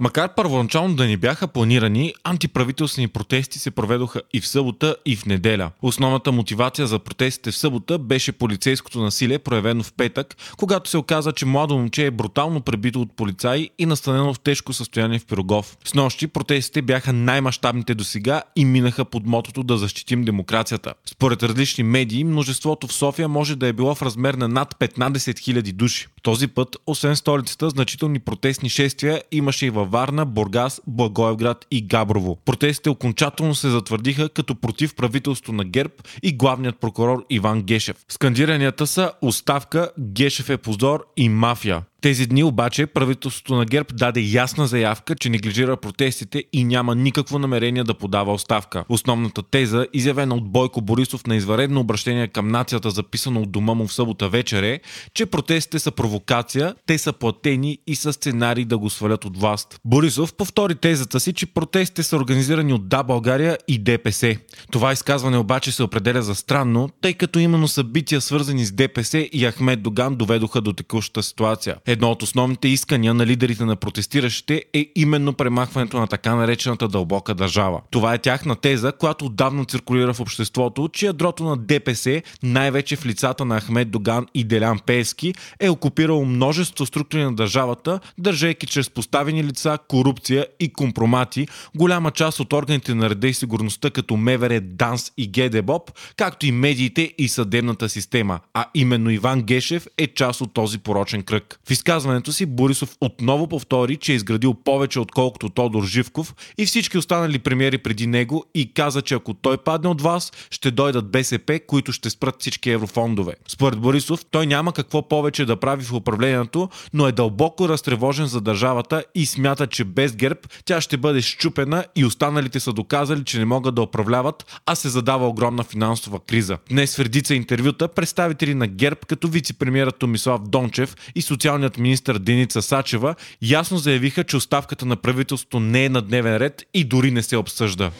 Макар първоначално да не бяха планирани, антиправителствени протести се проведоха и в събота, и в неделя. Основната мотивация за протестите в събота беше полицейското насилие, проявено в петък, когато се оказа, че младо момче е брутално пребито от полицаи и настанено в тежко състояние в Пирогов. С нощи протестите бяха най-мащабните до сега и минаха под мотото да защитим демокрацията. Според различни медии, множеството в София може да е било в размер на над 15 000 души. Този път, освен столицата, значителни протестни шествия имаше и във Варна, Бургас, Благоевград и Габрово. Протестите окончателно се затвърдиха като против правителство на ГЕРБ и главният прокурор Иван Гешев. Скандиранията са оставка, Гешев е позор и мафия. Тези дни обаче правителството на ГЕРБ даде ясна заявка, че неглижира протестите и няма никакво намерение да подава оставка. Основната теза, изявена от Бойко Борисов на изваредно обращение към нацията, записано от дома му в събота вечер е, че протестите са провокация, те са платени и са сценарий да го свалят от власт. Борисов повтори тезата си, че протестите са организирани от Да България и ДПС. Това изказване обаче се определя за странно, тъй като именно събития свързани с ДПС и Ахмед Доган доведоха до текущата ситуация. Едно от основните искания на лидерите на протестиращите е именно премахването на така наречената дълбока държава. Това е тяхна теза, която отдавна циркулира в обществото, че ядрото на ДПС, най-вече в лицата на Ахмед Доган и Делян Пески, е окупирало множество структури на държавата, държейки чрез поставени лица, корупция и компромати голяма част от органите на реда и сигурността като МВР, ДАНС и ГДБОП, както и медиите и съдебната система. А именно Иван Гешев е част от този порочен кръг. В изказването си Борисов отново повтори, че е изградил повече отколкото Тодор Живков и всички останали премиери преди него и каза, че ако той падне от вас, ще дойдат БСП, които ще спрат всички еврофондове. Според Борисов, той няма какво повече да прави в управлението, но е дълбоко разтревожен за държавата и смята, че без ГЕРБ тя ще бъде щупена и останалите са доказали, че не могат да управляват, а се задава огромна финансова криза. Днес в редица интервюта представители на ГЕРБ, като вице-премьерът Томислав Дончев и социалният министър Деница Сачева ясно заявиха, че оставката на правителството не е на дневен ред и дори не се обсъжда.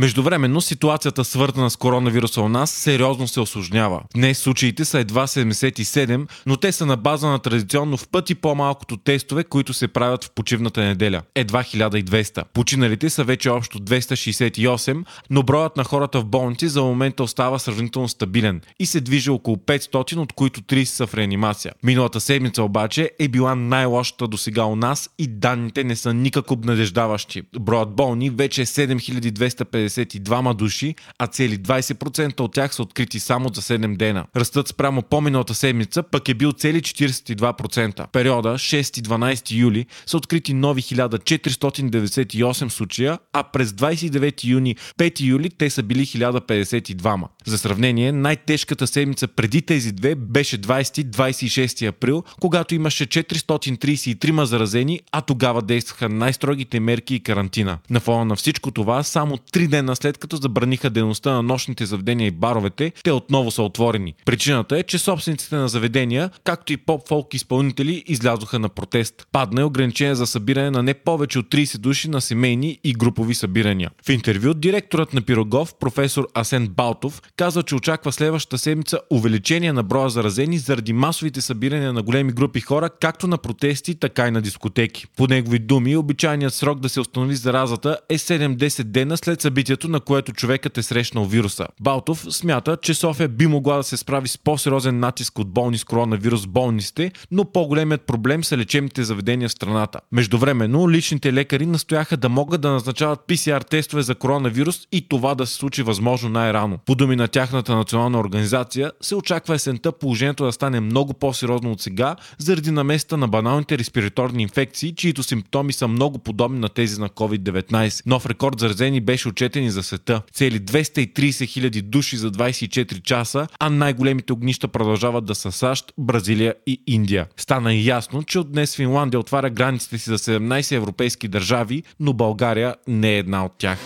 Междувременно ситуацията свързана с коронавируса у нас сериозно се осложнява. Днес случаите са едва 77, но те са на база на традиционно в пъти по-малкото тестове, които се правят в почивната неделя. Едва 1200. Починалите са вече общо 268, но броят на хората в болници за момента остава сравнително стабилен и се движи около 500, от които 30 са в реанимация. Миналата седмица обаче е била най-лошата до сега у нас и данните не са никак обнадеждаващи. Броят болни вече е 7250 52 души, а цели 20% от тях са открити само за 7 дена. Ръстът спрямо по-миналата седмица пък е бил цели 42%. периода 6-12 юли са открити нови 1498 случая, а през 29 юни 5 юли те са били 1052. За сравнение, най-тежката седмица преди тези две беше 20-26 април, когато имаше 433 заразени, а тогава действаха най-строгите мерки и карантина. На фона на всичко това, само 3 дена след като забраниха дейността на нощните заведения и баровете, те отново са отворени. Причината е, че собствениците на заведения, както и поп-фолк изпълнители, излязоха на протест. Падна е ограничение за събиране на не повече от 30 души на семейни и групови събирания. В интервю директорът на Пирогов, професор Асен Балтов, казва, че очаква следващата седмица увеличение на броя заразени заради масовите събирания на големи групи хора, както на протести, така и на дискотеки. По негови думи, обичайният срок да се установи заразата е 7-10 дена след събитието, на което човекът е срещнал вируса. Балтов смята, че София би могла да се справи с по-сериозен натиск от болни с коронавирус болниците, но по-големият проблем са лечебните заведения в страната. Междувременно, личните лекари настояха да могат да назначават PCR тестове за коронавирус и това да се случи възможно най-рано. По думи на тяхната национална организация, се очаква есента положението да стане много по-сериозно от сега, заради наместа на баналните респираторни инфекции, чието симптоми са много подобни на тези на COVID-19. Нов рекорд заразени беше отчетен новините ни за света. Цели 230 хиляди души за 24 часа, а най-големите огнища продължават да са САЩ, Бразилия и Индия. Стана ясно, че от днес Финландия отваря границите си за 17 европейски държави, но България не е една от тях.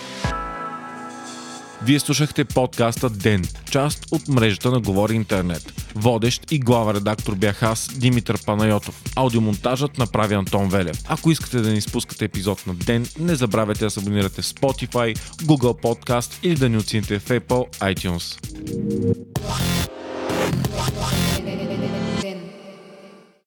Вие слушахте подкаста Ден, част от мрежата на Говори Интернет. Водещ и глава редактор бях аз, Димитър Панайотов. Аудиомонтажът направи Антон Велев. Ако искате да ни спускате епизод на Ден, не забравяйте да се абонирате в Spotify, Google Podcast или да ни оцените в Apple iTunes.